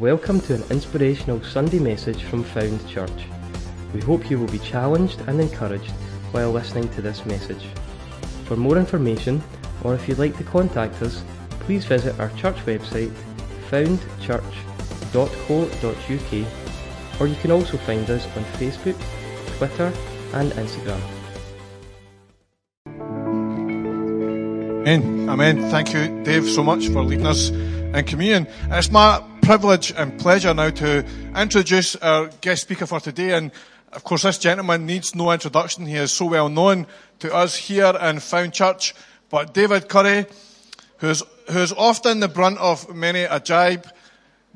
Welcome to an inspirational Sunday message from Found Church. We hope you will be challenged and encouraged while listening to this message. For more information, or if you'd like to contact us, please visit our church website, foundchurch.co.uk, or you can also find us on Facebook, Twitter, and Instagram. Amen. Amen. Thank you, Dave, so much for leading us in communion. It's my privilege and pleasure now to introduce our guest speaker for today. And of course, this gentleman needs no introduction. He is so well known to us here in Found Church. But David Curry, who's, who's often the brunt of many a jibe,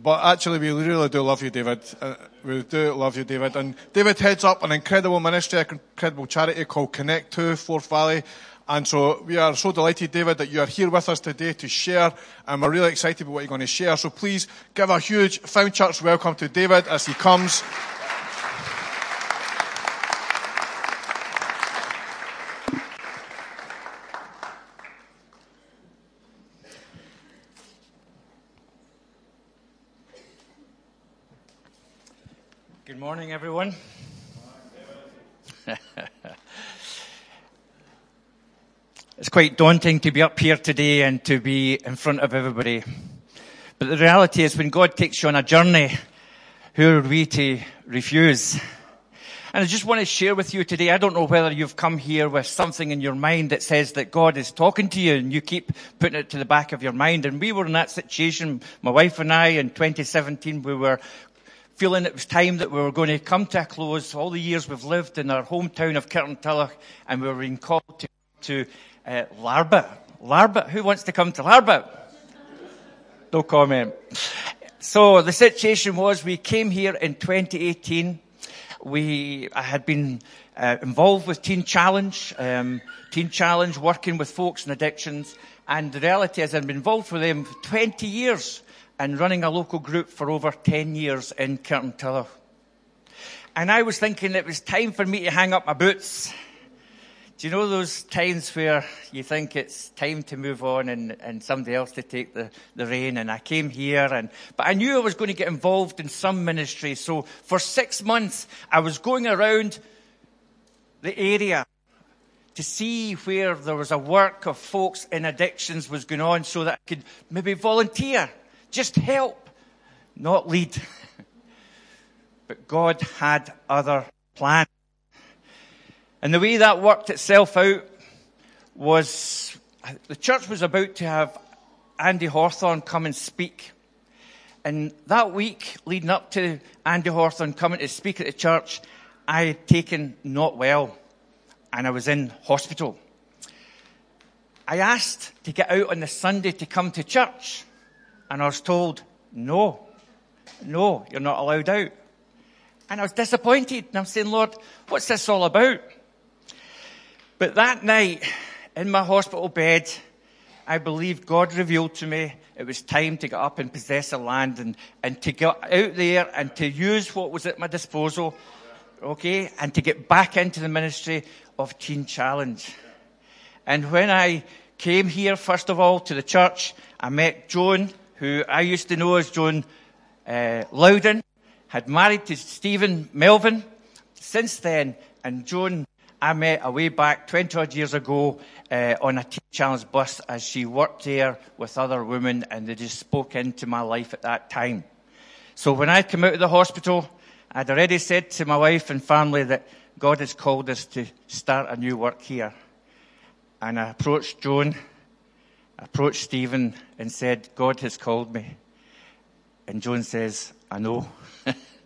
but actually we really do love you, David. Uh, we do love you, David. And David heads up an incredible ministry, an incredible charity called Connect 2 Forth Valley. And so we are so delighted, David, that you are here with us today to share. And we're really excited about what you're going to share. So please give a huge Found Church welcome to David as he comes. Good morning, everyone. it's quite daunting to be up here today and to be in front of everybody. But the reality is when God takes you on a journey, who are we to refuse? And I just want to share with you today, I don't know whether you've come here with something in your mind that says that God is talking to you and you keep putting it to the back of your mind. And we were in that situation, my wife and I in 2017, we were feeling it was time that we were going to come to a close. All the years we've lived in our hometown of Kirkintilloch and we were being called to, to Larbert. Larbert, who wants to come to Larbert? No comment. So the situation was we came here in 2018. We, I had been uh, involved with Teen Challenge, um, Teen Challenge, working with folks in addictions. And the reality is I've been involved with them for 20 years and running a local group for over 10 years in Kirkintilloch. And I was thinking it was time for me to hang up my boots. Do you know those times where you think it's time to move on and, and somebody else to take the, the reign? And I came here and, but I knew I was going to get involved in some ministry. So for six months, I was going around the area to see where there was a work of folks in addictions was going on so that I could maybe volunteer, just help, not lead. but God had other plans. And the way that worked itself out was the church was about to have Andy Hawthorne come and speak. And that week leading up to Andy Hawthorne coming to speak at the church, I had taken not well and I was in hospital. I asked to get out on the Sunday to come to church and I was told, no, no, you're not allowed out. And I was disappointed and I'm saying, Lord, what's this all about? But that night, in my hospital bed, I believe God revealed to me it was time to get up and possess the land and, and to get out there and to use what was at my disposal, okay, and to get back into the ministry of Teen Challenge. And when I came here, first of all, to the church, I met Joan, who I used to know as Joan uh, Loudon, had married to Stephen Melvin since then, and Joan I met a way back 20 odd years ago uh, on a Teen Challenge bus as she worked there with other women and they just spoke into my life at that time. So when I came out of the hospital, I'd already said to my wife and family that God has called us to start a new work here. And I approached Joan, approached Stephen and said, God has called me. And Joan says, I know.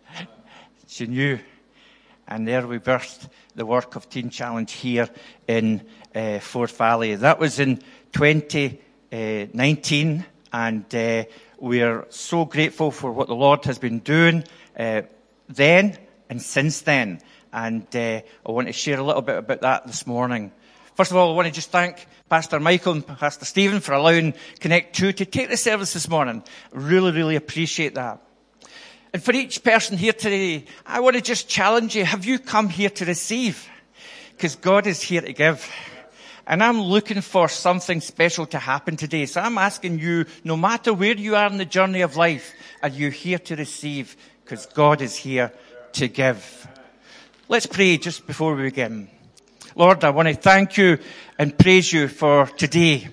she knew. And there we birthed the work of Teen Challenge here in uh, Forth Valley. That was in 2019, and uh, we're so grateful for what the Lord has been doing uh, then and since then. And uh, I want to share a little bit about that this morning. First of all, I want to just thank Pastor Michael and Pastor Stephen for allowing Connect 2 to take the service this morning. Really, really appreciate that. And for each person here today, I want to just challenge you. Have you come here to receive? Because God is here to give. And I'm looking for something special to happen today. So I'm asking you, no matter where you are in the journey of life, are you here to receive? Because God is here to give. Let's pray just before we begin. Lord, I want to thank you and praise you for today.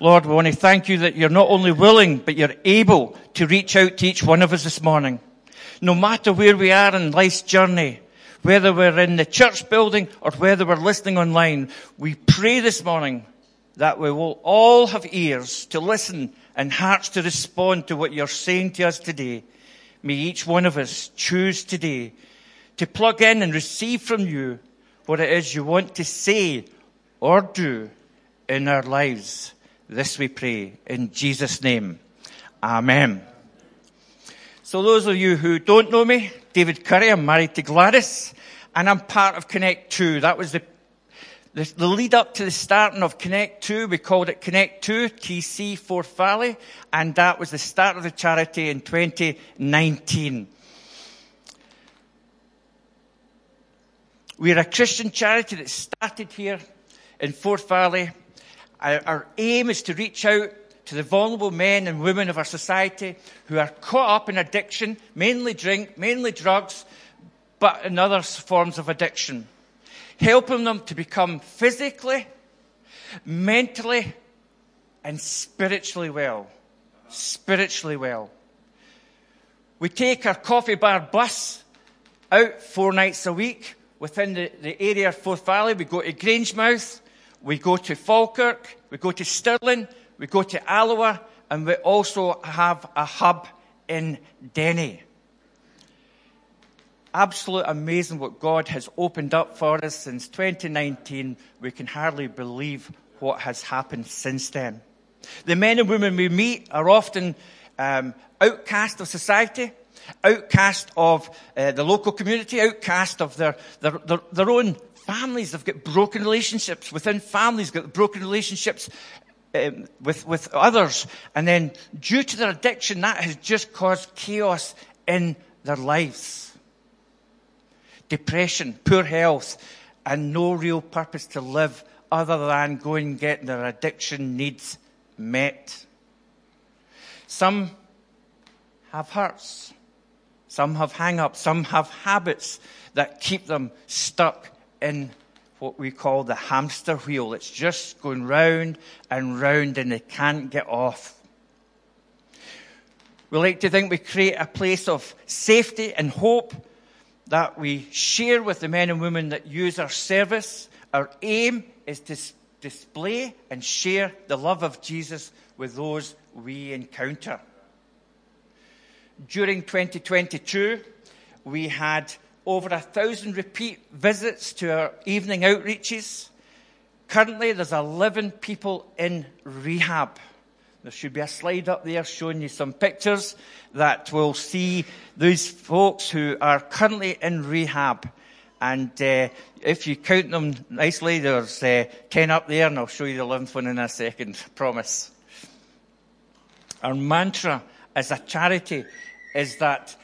Lord, we want to thank you that you're not only willing, but you're able to reach out to each one of us this morning. No matter where we are in life's journey, whether we're in the church building or whether we're listening online, we pray this morning that we will all have ears to listen and hearts to respond to what you're saying to us today. May each one of us choose today to plug in and receive from you what it is you want to say or do in our lives. This we pray in Jesus' name. Amen. So those of you who don't know me, David Curry, I'm married to Gladys, and I'm part of Connect 2. That was the, the, the lead up to the starting of Connect 2. We called it Connect 2, TC Forth Valley, and that was the start of the charity in 2019. We're a Christian charity that started here in Forth Valley. Our, our aim is to reach out to the vulnerable men and women of our society who are caught up in addiction, mainly drink, mainly drugs, but in other forms of addiction. Helping them to become physically, mentally, and spiritually well. Spiritually well. We take our coffee bar bus out four nights a week within the, the area of Forth Valley. We go to Grangemouth, we go to Falkirk, we go to Stirling, we go to Alloa, and we also have a hub in Denny. Absolute amazing what God has opened up for us since 2019. We can hardly believe what has happened since then. The men and women we meet are often um, outcast of society, outcast of uh, the local community, outcast of their, their, their, their own families. They've got broken relationships within families, got broken relationships um, with, with others. And then due to their addiction, that has just caused chaos in their lives. Depression, poor health, and no real purpose to live other than going and getting their addiction needs met. Some have hurts. Some have hang-ups. Some have habits that keep them stuck in what we call the hamster wheel. It's just going round and round and they can't get off. We like to think we create a place of safety and hope that we share with the men and women that use our service. Our aim is to display and share the love of Jesus with those we encounter. During 2022, we had over a thousand repeat visits to our evening outreaches. Currently, there's 11 people in rehab. There should be a slide up there showing you some pictures that will see those folks who are currently in rehab. And uh, if you count them nicely, there's uh, 10 up there, and I'll show you the 11th one in a second, promise. Our mantra as a charity is that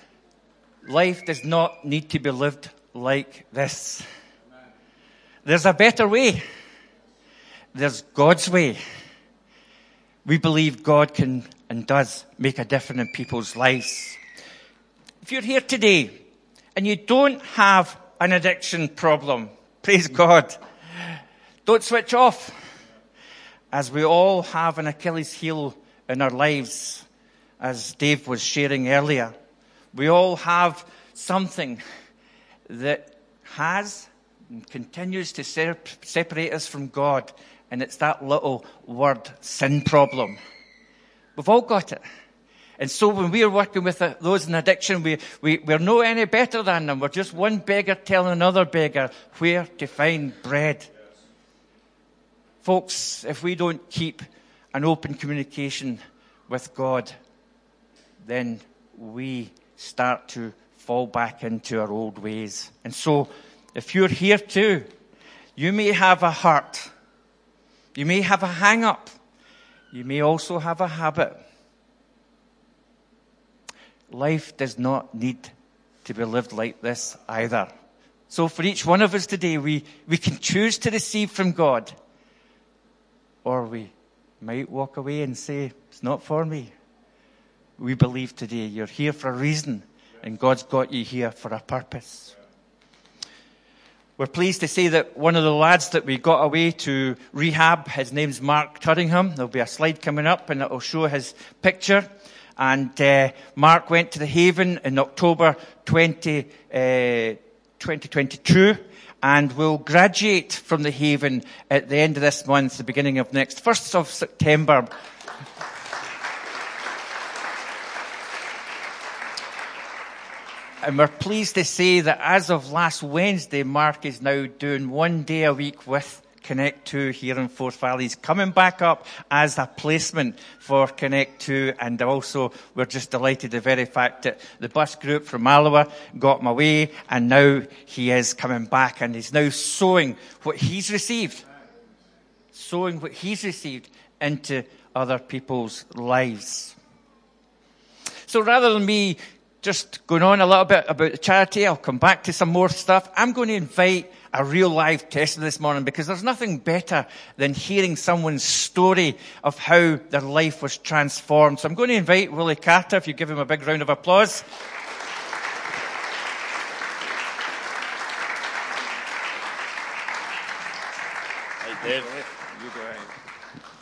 Life does not need to be lived like this. There's a better way. There's God's way. We believe God can and does make a difference in people's lives. If you're here today and you don't have an addiction problem, praise God. Don't switch off. As we all have an Achilles heel in our lives, as Dave was sharing earlier. We all have something that has and continues to separate us from God, and it's that little word sin problem. We've all got it. And so when we are working with those in addiction, we, we, we're no any better than them. We're just one beggar telling another beggar where to find bread. Folks, if we don't keep an open communication with God, then we start to fall back into our old ways. And so, if you're here too, you may have a heart. You may have a hang up. You may also have a habit. Life does not need to be lived like this either. So for each one of us today, we, we can choose to receive from God or we might walk away and say, It's not for me. We believe today you're here for a reason, and God's got you here for a purpose. We're pleased to say that one of the lads that we got away to rehab, his name's Mark Tuddingham. There'll be a slide coming up and it'll show his picture. And uh, Mark went to the Haven in October 20, uh, 2022 and will graduate from the Haven at the end of this month, the beginning of next, 1st of September. And we're pleased to say that as of last Wednesday, Mark is now doing one day a week with Connect 2 here in Forth Valleys, coming back up as a placement for Connect 2. And also, we're just delighted the very fact that the bus group from Malawa got him away, and now he is coming back and he's now sowing what he's received, sowing what he's received into other people's lives. So rather than me just going on a little bit about the charity. I'll come back to some more stuff. I'm going to invite a real live testimony this morning because there's nothing better than hearing someone's story of how their life was transformed. So I'm going to invite Willie Carter, if you give him a big round of applause. Hi, Dave.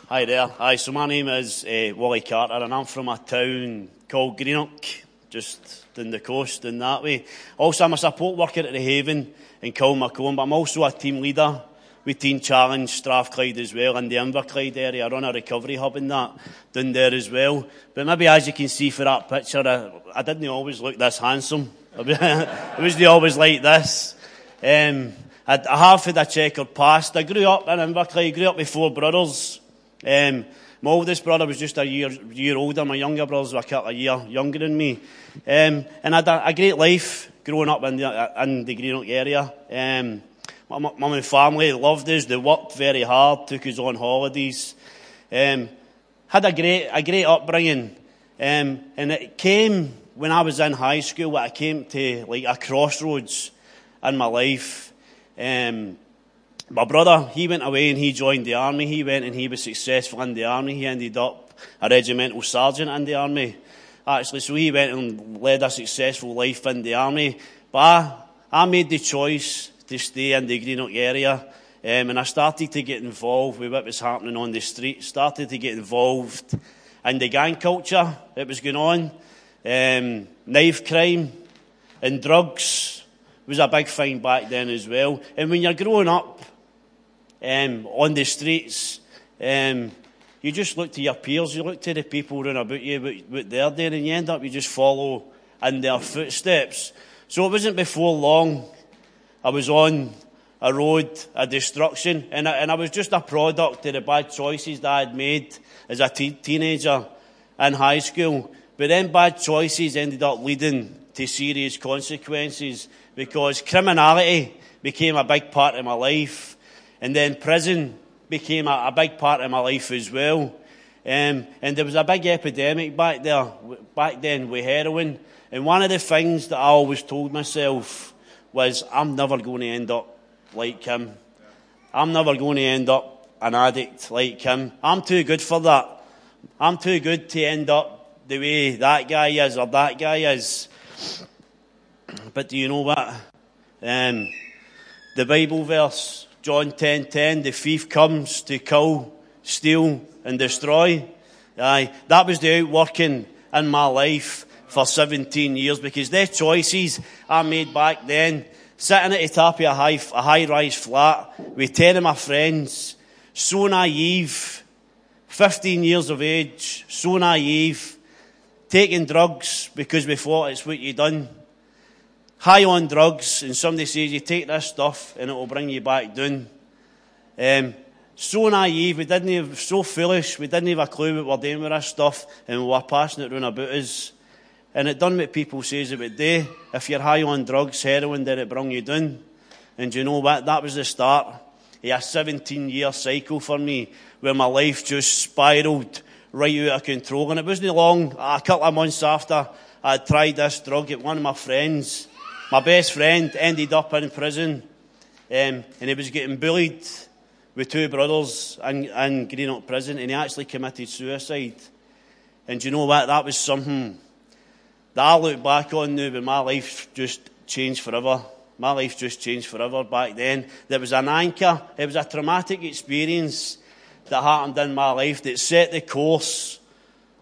Hi there. Hi, so my name is uh, Willie Carter and I'm from a town called Greenock just down the coast in that way. Also, I'm a support worker at the Haven in Kilmacolm, but I'm also a team leader with Teen Challenge, Strathclyde as well, and the Inverclyde area. I run a recovery hub in that down there as well. But maybe as you can see for that picture, I, I didn't always look this handsome. it wasn't always like this. Um, I, I have had a checkered past. I grew up in Inverclyde, grew up with four brothers. Um, my oldest brother was just a year, year older. My younger brothers were a year younger than me. Um, and I had a, a, great life growing up in the, in the Greenock area. Um, my mum and family loved us. They worked very hard, took us on holidays. Um, had a great, a great upbringing. Um, and it came when I was in high school, I came to like a crossroads in my life. Um, my brother, he went away and he joined the army. He went and he was successful in the army. He ended up a regimental sergeant in the army. Actually, so he went and led a successful life in the army. But I, I made the choice to stay in the Greenock area. Um, and I started to get involved with what was happening on the street. Started to get involved in the gang culture that was going on. Um, knife crime and drugs was a big thing back then as well. And when you're growing up um, on the streets. Um, you just look to your peers, you look to the people around about you, what, what they're doing, and you end up, you just follow in their footsteps. So it wasn't before long I was on a road of destruction, and I, and I was just a product of the bad choices that I had made as a te- teenager in high school. But then bad choices ended up leading to serious consequences because criminality became a big part of my life. And then prison became a, a big part of my life as well. Um, and there was a big epidemic back there, back then with heroin. And one of the things that I always told myself was, I'm never going to end up like him. I'm never going to end up an addict like him. I'm too good for that. I'm too good to end up the way that guy is or that guy is. But do you know what? Um, the Bible verse John 10:10, 10, 10, the thief comes to kill, steal, and destroy. Aye, that was the outworking in my life for 17 years because the choices I made back then, sitting at the top of a high, a high-rise flat with 10 of my friends, so naive, 15 years of age, so naive, taking drugs because we thought it's what you done high on drugs, and somebody says, You take this stuff and it will bring you back down. Um, so naive, we didn't have, so foolish, we didn't have a clue what we're doing with this stuff, and we were passing it around about us. And it done what people says it would do. If you're high on drugs, heroin, then it bring you down. And you know what? That was the start of a 17 year cycle for me, where my life just spiraled right out of control. And it wasn't long, a couple of months after I tried this drug at one of my friends, my best friend ended up in prison um, and he was getting bullied with two brothers in, in Greenock prison, and he actually committed suicide. And you know what? That was something that I look back on now, but my life just changed forever. My life just changed forever back then. There was an anchor. It was a traumatic experience that happened in my life that set the course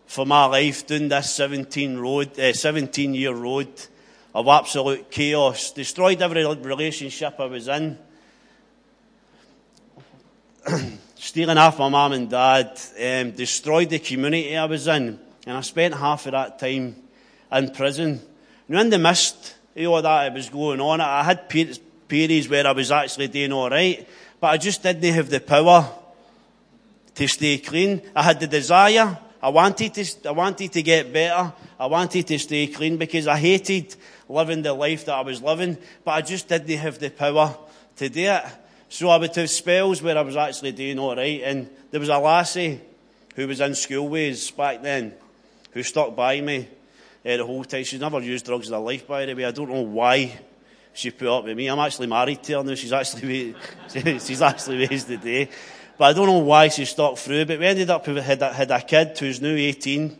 for my life down this 17 road, uh, 17 year road of absolute chaos. Destroyed every relationship I was in. Stealing off my mum and dad. Um, destroyed the community I was in. And I spent half of that time in prison. Now in the midst of all that was going on, I had periods where I was actually doing alright. But I just didn't have the power to stay clean. I had the desire. I wanted to, I wanted to get better. I wanted to stay clean because I hated living the life that I was living, but I just didn't have the power to do it. So I would have spells where I was actually doing alright, and there was a lassie who was in schoolways back then, who stuck by me uh, the whole time. She's never used drugs in her life, by the way. I don't know why she put up with me. I'm actually married to her now. She's actually, she's actually raised the day. But I don't know why she stuck through. But we ended up with had a, had a kid who's now 18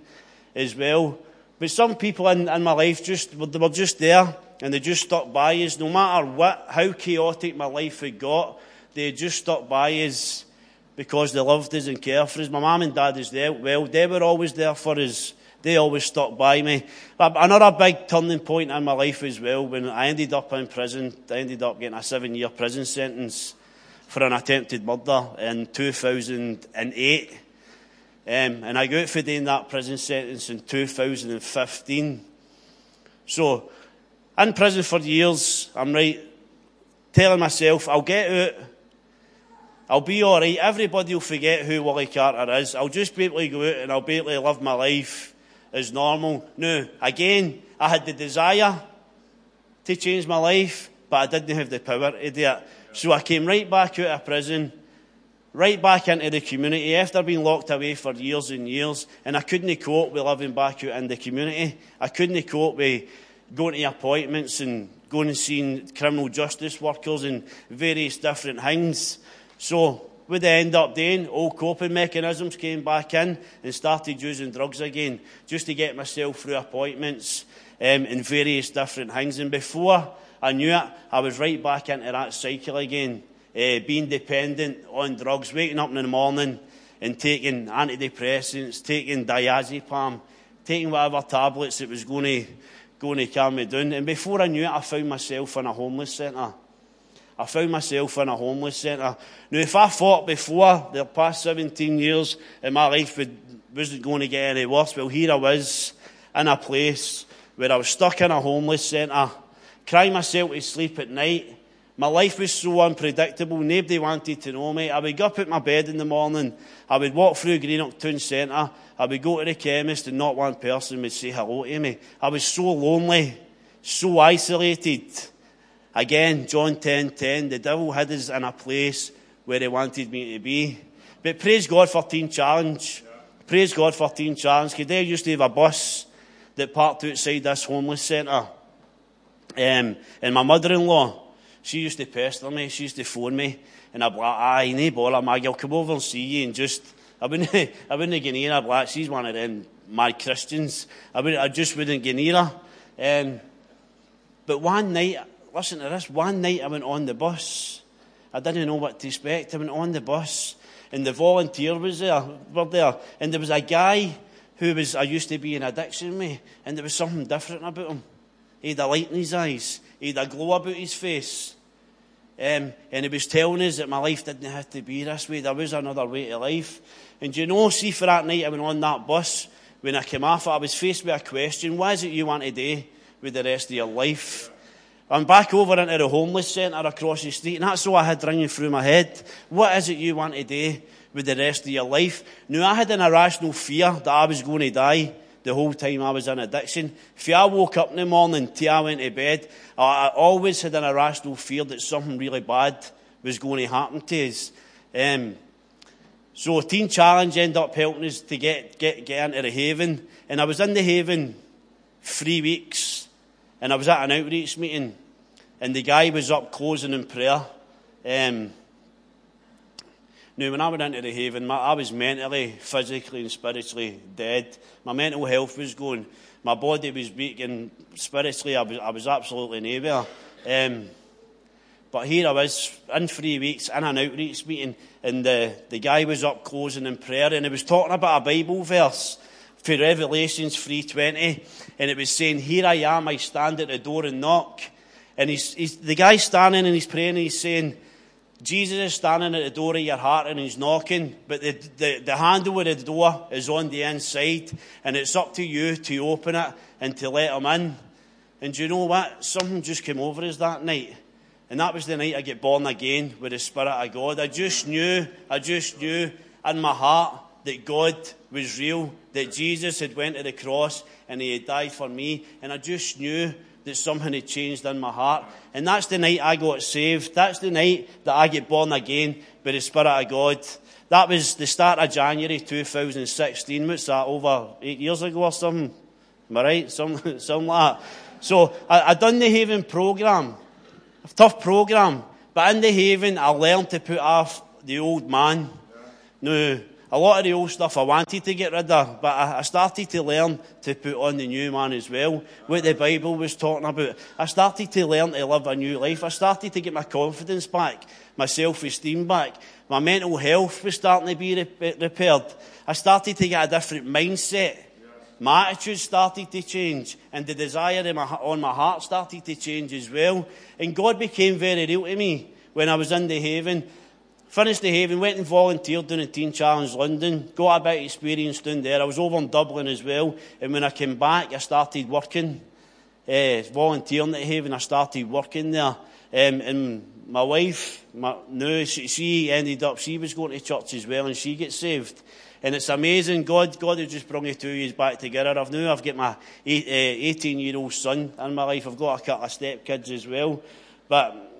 as well. But some people in, in my life just they were just there and they just stuck by us. No matter what, how chaotic my life had got, they just stuck by us because they loved us and cared for us. My mum and dad is there. Well, they were always there for us. They always stuck by me. Another big turning point in my life as well, when I ended up in prison, I ended up getting a seven year prison sentence for an attempted murder in 2008. Um, and I got for doing that prison sentence in 2015. So, in prison for years, I'm right, telling myself, I'll get out, I'll be alright, everybody will forget who Willie Carter is, I'll just be able to go out and I'll be able to live my life as normal. Now, again, I had the desire to change my life, but I didn't have the power to do it. So I came right back out of prison, right back into the community after being locked away for years and years. And I couldn't cope with living back out in the community. I couldn't cope with going to appointments and going and seeing criminal justice workers and various different things. So what they end up doing, all coping mechanisms came back in and started using drugs again just to get myself through appointments um, and various different things. And before I knew it. I was right back into that cycle again, uh, being dependent on drugs, waking up in the morning and taking antidepressants, taking diazepam, taking whatever tablets it was going to, going to calm me down. And before I knew it, I found myself in a homeless centre. I found myself in a homeless centre. Now, if I thought before the past 17 years in my life would, wasn't going to get any worse, well, here I was in a place where I was stuck in a homeless centre cry myself to sleep at night. My life was so unpredictable. Nobody wanted to know me. I would get up at my bed in the morning. I would walk through Greenock Town Centre. I would go to the chemist and not one person would say hello to me. I was so lonely, so isolated. Again, John 10.10, 10, the devil had us in a place where he wanted me to be. But praise God for Teen Challenge. Praise God for Teen Challenge. Because they used to have a bus that parked outside this homeless centre. Um, and my mother-in-law, she used to pester me, she used to phone me, and I'd be like, aye, no bother, Maggie, I'll come over and see you, and just, I wouldn't, I wouldn't get near her, like, she's one of them mad Christians, I, would, I just wouldn't get near her. Um, but one night, listen to this, one night I went on the bus, I didn't know what to expect, I went on the bus, and the volunteer was there, were there, and there was a guy who was, I used to be in addiction with, me, and there was something different about him. He had a light in his eyes. He had a glow about his face. Um, and he was telling us that my life didn't have to be this way. There was another way to life. And you know, see, for that night I went on that bus, when I came off I was faced with a question. What is it you want to do with the rest of your life? I'm back over into the homeless centre across the street, and that's all I had ringing through my head. What is it you want to do with the rest of your life? Now, I had an irrational fear that I was going to die the whole time I was in addiction. If I woke up in the morning till I went to bed, I always had an irrational fear that something really bad was going to happen to us. Um, so Teen Challenge ended up helping us to get, get, get into the Haven. And I was in the Haven three weeks. And I was at an outreach meeting. And the guy was up closing in prayer. Um, Now, when I went into the haven, my, I was mentally, physically, and spiritually dead. My mental health was going. My body was weak, and spiritually, I was, I was absolutely nowhere. Um, but here I was, in three weeks, in an outreach meeting, and the, the guy was up closing in prayer, and he was talking about a Bible verse for Revelations 3.20, and it was saying, Here I am, I stand at the door and knock. And he's, he's, the guy's standing and he's praying and he's saying, Jesus is standing at the door of your heart and he's knocking, but the, the, the handle of the door is on the inside, and it's up to you to open it and to let him in. And do you know what? Something just came over us that night. And that was the night I get born again with the Spirit of God. I just knew, I just knew in my heart that God was real, that Jesus had went to the cross and he had died for me. And I just knew that something had changed in my heart. And that's the night I got saved. That's the night that I get born again by the Spirit of God. That was the start of January 2016. What's that, over eight years ago or something? Am I right? Some, something like that. So I, I done the Haven programme. A tough programme. But in the Haven, I learned to put off the old man. Now, a lot of the old stuff I wanted to get rid of, but I started to learn to put on the new man as well. What the Bible was talking about. I started to learn to live a new life. I started to get my confidence back, my self-esteem back. My mental health was starting to be repaired. I started to get a different mindset. My attitude started to change, and the desire my, on my heart started to change as well. And God became very real to me when I was in the haven. Finished the Haven, went and volunteered down in Teen Challenge London, got a bit of experience down there. I was over in Dublin as well, and when I came back, I started working, uh, volunteering at Haven. I started working there. Um, and my wife, my, no, she, she, ended up, she was going to church as well, and she gets saved. And it's amazing. God, God has just brought me two years back together. I've now, I've got my 18 year old son in my life. I've got a couple of stepkids as well. But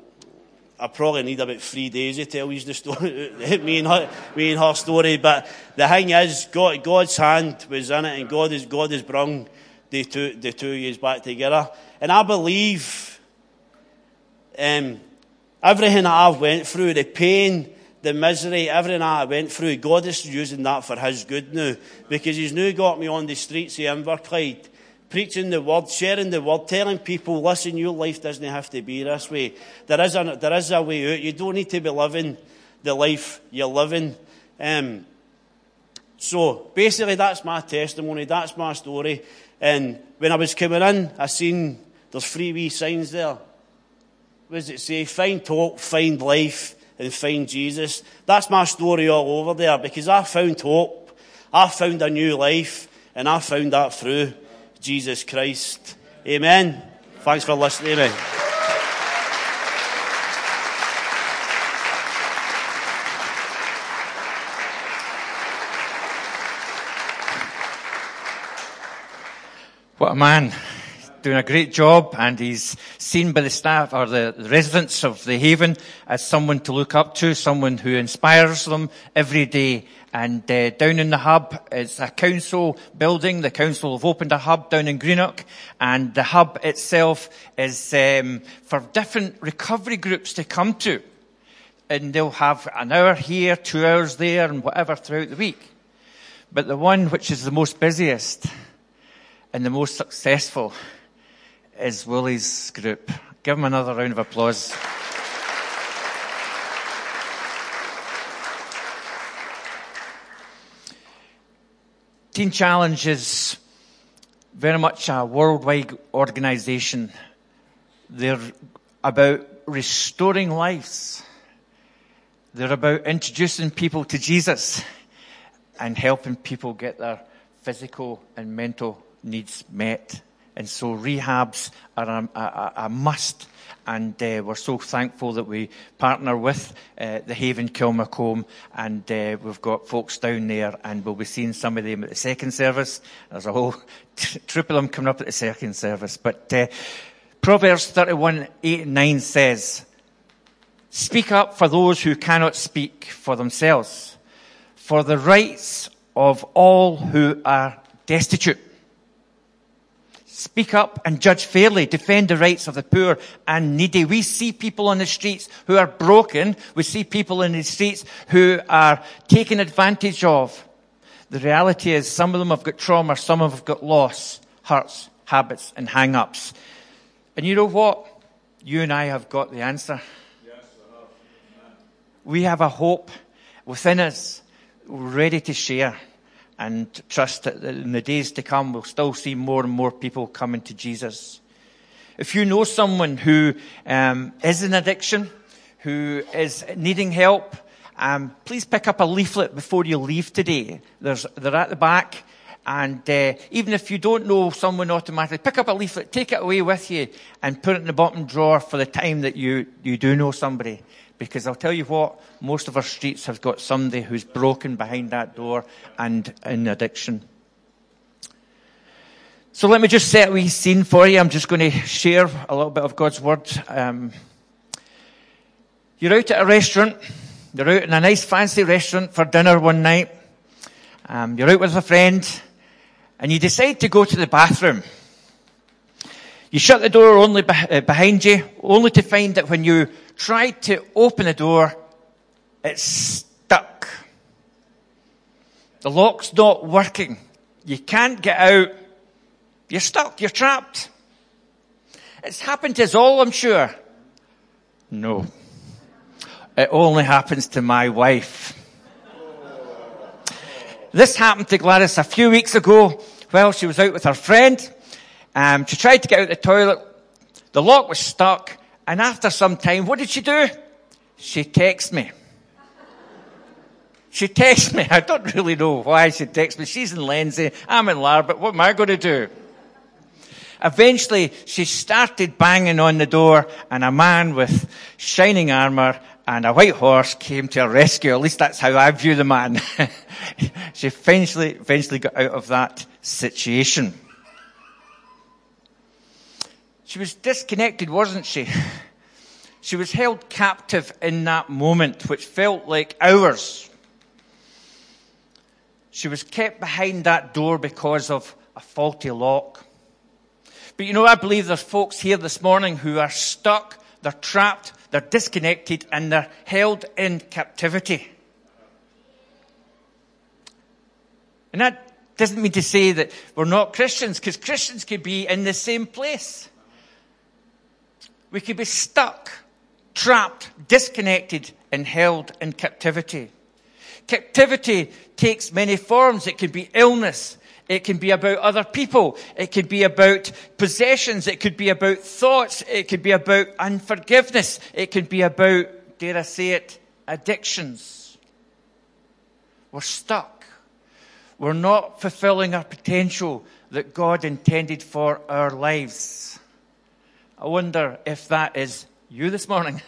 I probably need about three days to tell you the story, me, and her, me and her story. But the thing is, God, God's hand was in it, and God has, God has brought the two, the two years back together. And I believe um, everything that I've went through, the pain, the misery, everything I went through, God is using that for His good now. Because He's now got me on the streets of Inverclyde preaching the word, sharing the word, telling people, listen, your life doesn't have to be this way. There is a, there is a way out. You don't need to be living the life you're living. Um, so basically, that's my testimony. That's my story. And when I was coming in, I seen there's three wee signs there. What does it say? Find hope, find life, and find Jesus. That's my story all over there because I found hope. I found a new life, and I found that through Jesus Christ. Amen. Thanks for listening. Amen. What a man. Doing a great job and he's seen by the staff or the residents of the Haven as someone to look up to, someone who inspires them every day and uh, down in the hub, it's a council building. The council have opened a hub down in Greenock. And the hub itself is um, for different recovery groups to come to. And they'll have an hour here, two hours there, and whatever throughout the week. But the one which is the most busiest and the most successful is Willie's group. Give them another round of applause. Teen Challenge is very much a worldwide organization. They're about restoring lives. They're about introducing people to Jesus and helping people get their physical and mental needs met. And so rehabs are a, a, a must and uh, we're so thankful that we partner with uh, the Haven Kilmacolm, and uh, we've got folks down there, and we'll be seeing some of them at the second service. There's a whole triple of them coming up at the second service. But uh, Proverbs 31, 8 and 9 says, Speak up for those who cannot speak for themselves, for the rights of all who are destitute. Speak up and judge fairly. Defend the rights of the poor and needy. We see people on the streets who are broken. We see people in the streets who are taken advantage of. The reality is some of them have got trauma, some of them have got loss, hurts, habits and hang-ups. And you know what? You and I have got the answer. We have a hope within us, ready to share and trust that in the days to come we'll still see more and more people coming to Jesus. If you know someone who um, is in addiction, who is needing help, um, please pick up a leaflet before you leave today. There's, they're at the back. And uh, even if you don't know someone automatically, pick up a leaflet, take it away with you, and put it in the bottom drawer for the time that you, you do know somebody. Because I'll tell you what, most of our streets have got somebody who's broken behind that door and in addiction. So let me just set a wee scene for you. I'm just going to share a little bit of God's word. Um, you're out at a restaurant. You're out in a nice fancy restaurant for dinner one night. Um, you're out with a friend and you decide to go to the bathroom. You shut the door only uh, behind you, only to find that when you tried to open the door, it's stuck. The lock's not working. You can't get out. You're stuck. You're trapped. It's happened to us all, I'm sure. No. It only happens to my wife. This happened to Gladys a few weeks ago while she was out with her friend. Um, she tried to get out the toilet. The lock was stuck and after some time, what did she do? She texted me. She texted me. I don't really know why she texted me. She's in Lenzie. I'm in Larbert. What am I going to do? Eventually, she started banging on the door and a man with shining armour and a white horse came to her rescue. At least that's how I view the man. she eventually, eventually got out of that situation. She was disconnected, wasn't she? She was held captive in that moment, which felt like hours. She was kept behind that door because of a faulty lock. But you know, I believe there's folks here this morning who are stuck, they're trapped, they're disconnected, and they're held in captivity. And that doesn't mean to say that we're not Christians, because Christians could be in the same place. We could be stuck, trapped, disconnected, and held in captivity. Captivity takes many forms. It can be illness. It can be about other people. It could be about possessions. It could be about thoughts. It could be about unforgiveness. It could be about, dare I say it, addictions. We're stuck. We're not fulfilling our potential that God intended for our lives. I wonder if that is you this morning.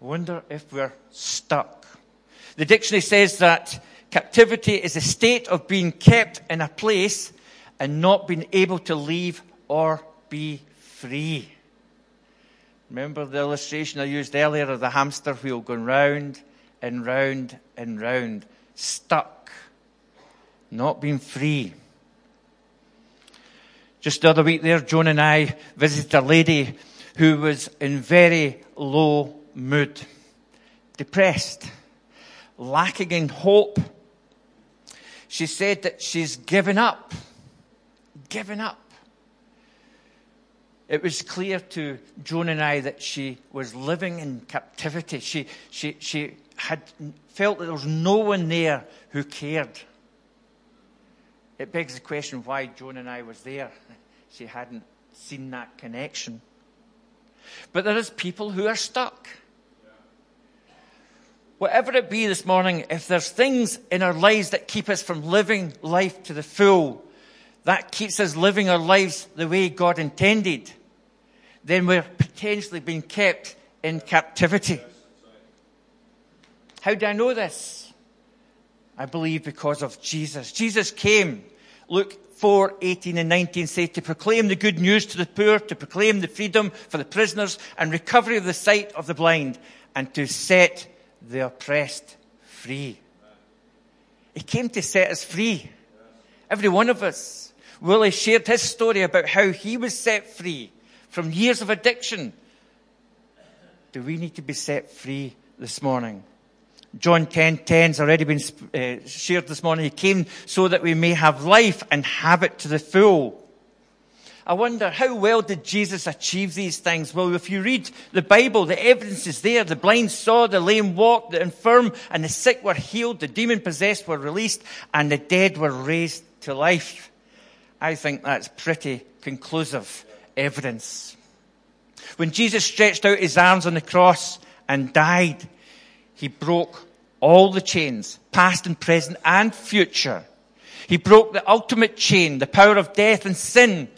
I wonder if we're stuck. The dictionary says that captivity is a state of being kept in a place and not being able to leave or be free. Remember the illustration I used earlier of the hamster wheel going round and round and round, stuck, not being free. Just the other week there, Joan and I visited a lady who was in very low mood, depressed, lacking in hope. She said that she's given up, given up. It was clear to Joan and I that she was living in captivity. She, she, she had felt that there was no one there who cared it begs the question why Joan and I was there. She hadn't seen that connection. But there is people who are stuck. Whatever it be this morning, if there's things in our lives that keep us from living life to the full, that keeps us living our lives the way God intended, then we're potentially being kept in captivity. How do I know this? I believe because of Jesus. Jesus came Luke 4, 18 and 19 say to proclaim the good news to the poor, to proclaim the freedom for the prisoners and recovery of the sight of the blind, and to set the oppressed free. He came to set us free. Every one of us. Willie shared his story about how he was set free from years of addiction. Do we need to be set free this morning? John 10 10 has already been uh, shared this morning. He came so that we may have life and have it to the full. I wonder how well did Jesus achieve these things? Well, if you read the Bible, the evidence is there. The blind saw, the lame walked, the infirm and the sick were healed, the demon possessed were released, and the dead were raised to life. I think that's pretty conclusive evidence. When Jesus stretched out his arms on the cross and died, he broke all the chains, past and present and future. He broke the ultimate chain, the power of death and sin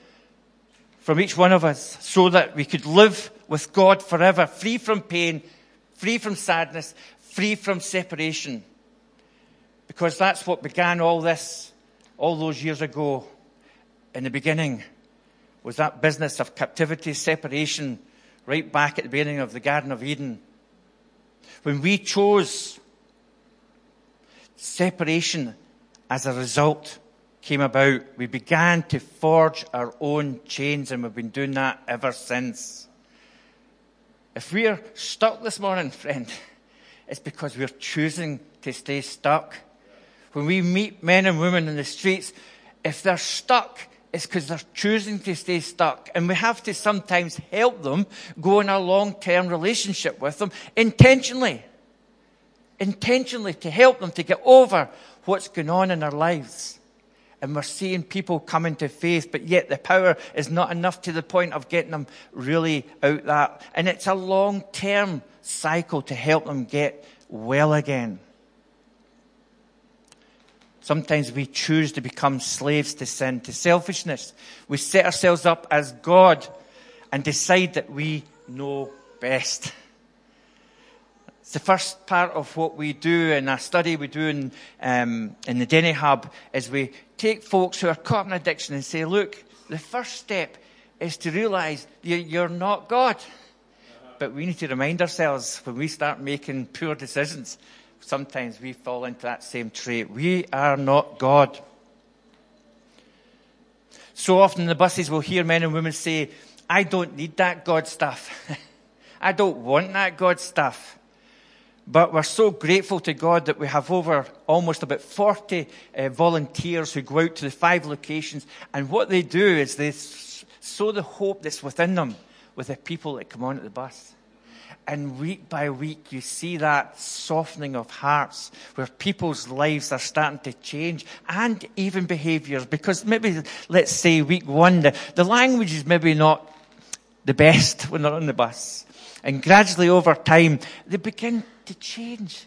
from each one of us so that we could live with God forever, free from pain, free from sadness, free from separation. Because that's what began all this all those years ago in the beginning was that business of captivity, separation, right back at the beginning of the Garden of Eden. When we chose separation as a result came about, we began to forge our own chains and we've been doing that ever since. If we're stuck this morning, friend, it's because we're choosing to stay stuck. When we meet men and women in the streets, if they're stuck, it's because they're choosing to stay stuck. And we have to sometimes help them go in a long-term relationship with them intentionally. Intentionally to help them to get over what's going on in their lives and we're seeing people come into faith, but yet the power is not enough to the point of getting them really out that. And it's a long term cycle to help them get well again. Sometimes we choose to become slaves to sin, to selfishness. We set ourselves up as God and decide that we know best. It's the first part of what we do in our study we do in, um, in the Denny Hub is we take folks who are caught in addiction and say, look, the first step is to realize you're not God. But we need to remind ourselves when we start making poor decisions, sometimes we fall into that same trait. We are not God. So often in the buses we'll hear men and women say, I don't need that God stuff. I don't want that God stuff. But we're so grateful to God that we have over almost about 40 uh, volunteers who go out to the five locations. And what they do is they sow the hope that's within them with the people that come on at the bus. And week by week, you see that softening of hearts where people's lives are starting to change and even behaviors. Because maybe, let's say week one, the, the language is maybe not the best when they're on the bus. And gradually over time, they begin to change.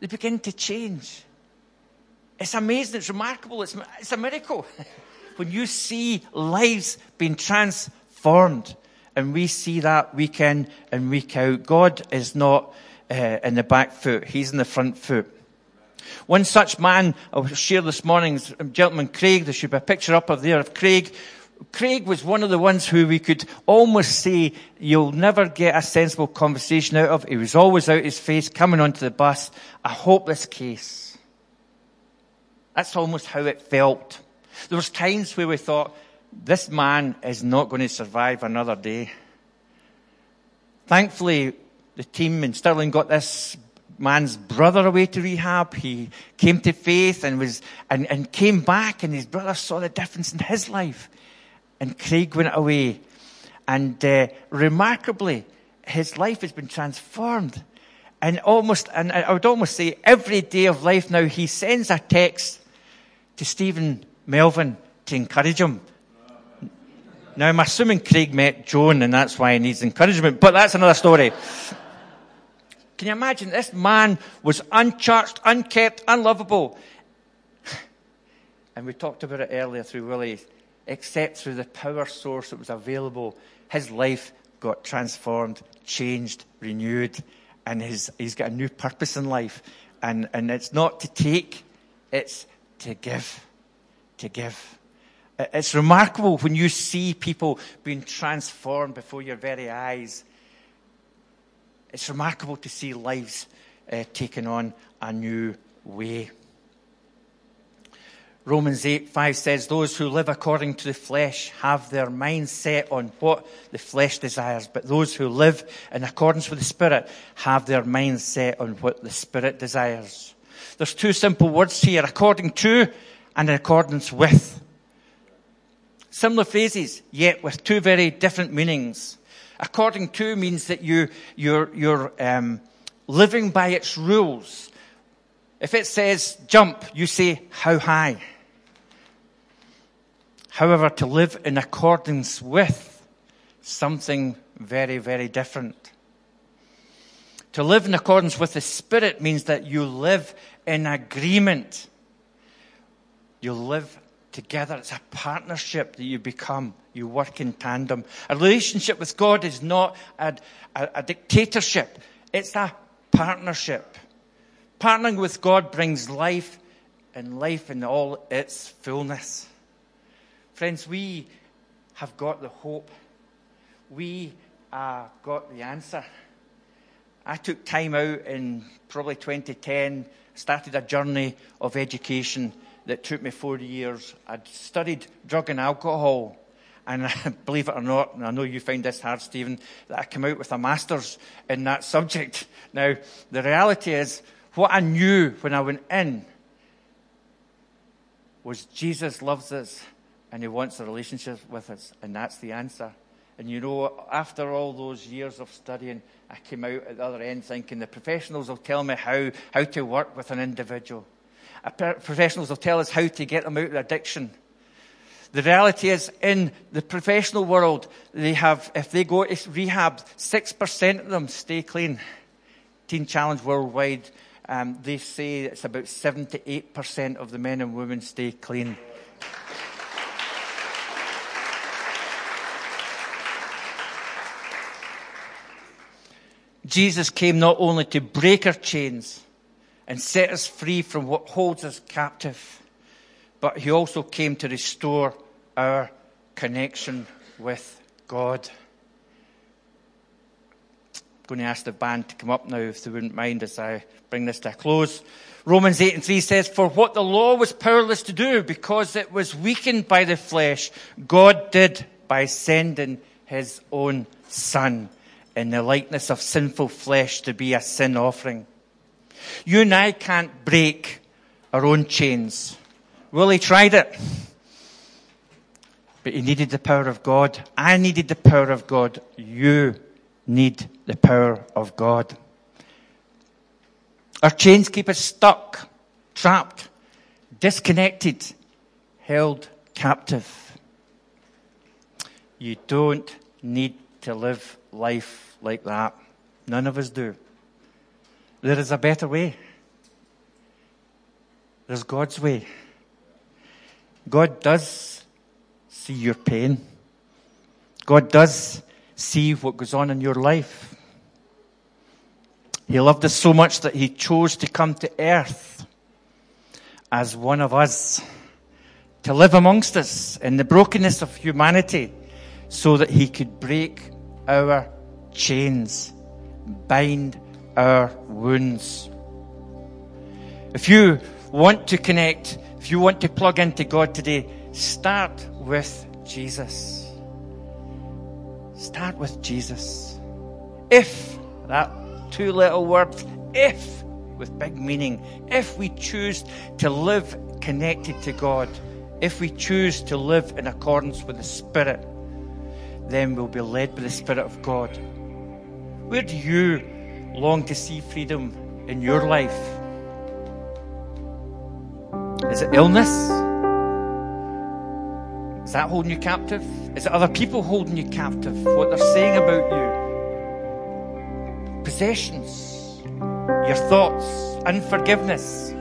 They begin to change. It's amazing. It's remarkable. It's, it's a miracle. when you see lives being transformed and we see that week in and week out, God is not uh, in the back foot. He's in the front foot. One such man I will share this morning is gentleman Craig. There should be a picture up of there of Craig Craig was one of the ones who we could almost say you'll never get a sensible conversation out of. He was always out his face coming onto the bus. A hopeless case. That's almost how it felt. There was times where we thought, this man is not going to survive another day. Thankfully, the team in Stirling got this man's brother away to rehab. He came to faith and was, and, and came back and his brother saw the difference in his life and Craig went away. And uh, remarkably, his life has been transformed. And almost, and I would almost say every day of life now, he sends a text to Stephen Melvin to encourage him. Now, I'm assuming Craig met Joan and that's why he needs encouragement, but that's another story. Can you imagine? This man was unchurched, unkept, unlovable. And we talked about it earlier through Willie except through the power source that was available, his life got transformed, changed, renewed, and his, he's got a new purpose in life. And, and it's not to take, it's to give. To give. It's remarkable when you see people being transformed before your very eyes. It's remarkable to see lives uh, taken on a new way. Romans 8 5 says, Those who live according to the flesh have their mind set on what the flesh desires, but those who live in accordance with the Spirit have their mind set on what the Spirit desires. There's two simple words here, according to and in accordance with. Similar phrases, yet with two very different meanings. According to means that you, you're, you're um, living by its rules. If it says jump, you say how high. However, to live in accordance with something very, very different. To live in accordance with the Spirit means that you live in agreement. You live together. It's a partnership that you become. You work in tandem. A relationship with God is not a, a, a dictatorship. It's a partnership. Partnering with God brings life and life in all its fullness. Friends, we have got the hope. We uh, got the answer. I took time out in probably 2010, started a journey of education that took me four years. I'd studied drug and alcohol. And believe it or not, and I know you find this hard, Stephen, that I came out with a master's in that subject. Now, the reality is, what I knew when I went in was Jesus loves us and he wants a relationship with us, and that's the answer. And you know, after all those years of studying, I came out at the other end thinking the professionals will tell me how, how to work with an individual. Professionals will tell us how to get them out of addiction. The reality is, in the professional world, they have, if they go to rehab, 6% of them stay clean. Teen Challenge Worldwide, um, they say it's about 78% of the men and women stay clean. Jesus came not only to break our chains and set us free from what holds us captive, but he also came to restore our connection with God. I'm going to ask the band to come up now, if they wouldn't mind, as I bring this to a close. Romans 8 and 3 says, For what the law was powerless to do, because it was weakened by the flesh, God did by sending his own Son in the likeness of sinful flesh to be a sin offering. You and I can't break our own chains. Willie tried it. But he needed the power of God. I needed the power of God. You need the power of God. Our chains keep us stuck, trapped, disconnected, held captive. You don't need to live life like that. None of us do. There is a better way. There's God's way. God does see your pain. God does see what goes on in your life. He loved us so much that He chose to come to earth as one of us, to live amongst us in the brokenness of humanity so that He could break our chains, bind our wounds. If you want to connect, if you want to plug into God today, start with Jesus. Start with Jesus. If, that two little words, if, with big meaning, if we choose to live connected to God, if we choose to live in accordance with the Spirit, then we'll be led by the Spirit of God. Where do you long to see freedom in your life? Is it illness? Is that holding you captive? Is it other people holding you captive? What they're saying about you? Possessions, your thoughts, unforgiveness,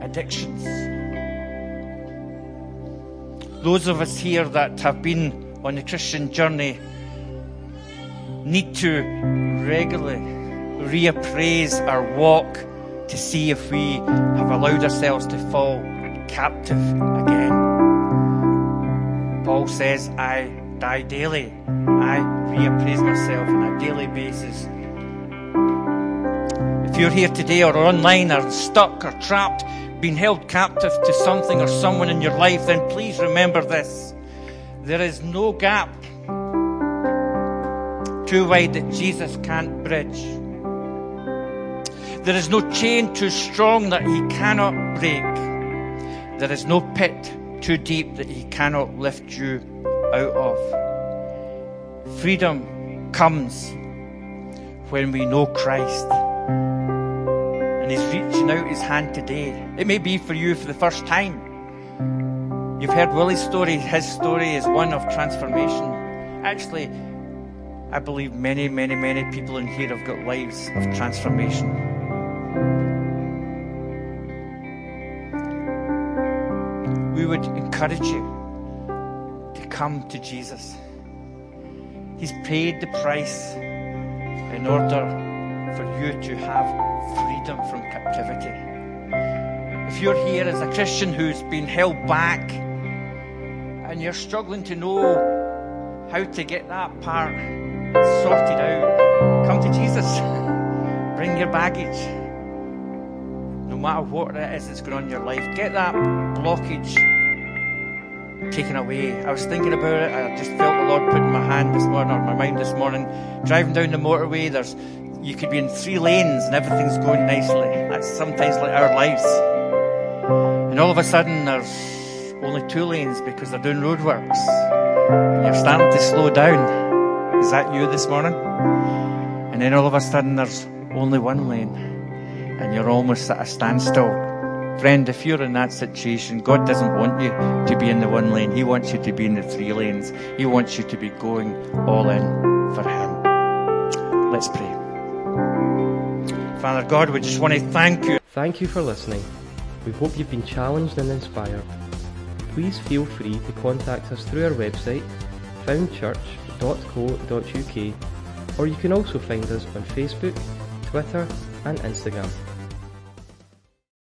addictions. Those of us here that have been on the Christian journey need to regularly reappraise our walk to see if we have allowed ourselves to fall captive again. Paul says, I die daily. I reappraise myself on a daily basis. If you're here today or online or stuck or trapped, being held captive to something or someone in your life, then please remember this. There is no gap too wide that Jesus can't bridge. There is no chain too strong that he cannot break. There is no pit too deep that he cannot lift you out of. Freedom comes when we know Christ. And he's reaching out his hand today. It may be for you for the first time. You've heard Willie's story. His story is one of transformation. Actually, I believe many, many, many people in here have got lives of transformation. We would encourage you to come to Jesus. He's paid the price in order for you to have freedom from captivity. If you're here as a Christian who's been held back and you're struggling to know how to get that part sorted out, come to Jesus. Bring your baggage. No matter what it is that's going on in your life, get that blockage taken away. I was thinking about it. I just felt the Lord putting my hand this morning, or my mind this morning. Driving down the motorway, there's you could be in three lanes and everything's going nicely. That's sometimes like our lives. And all of a sudden, there's only two lanes because they're doing roadworks. And you're starting to slow down. Is that you this morning? And then all of a sudden, there's only one lane, and you're almost at a standstill Friend, if you're in that situation, God doesn't want you to be in the one lane. He wants you to be in the three lanes. He wants you to be going all in for Him. Let's pray. Father God, we just want to thank you. Thank you for listening. We hope you've been challenged and inspired. Please feel free to contact us through our website, foundchurch.co.uk, or you can also find us on Facebook, Twitter, and Instagram.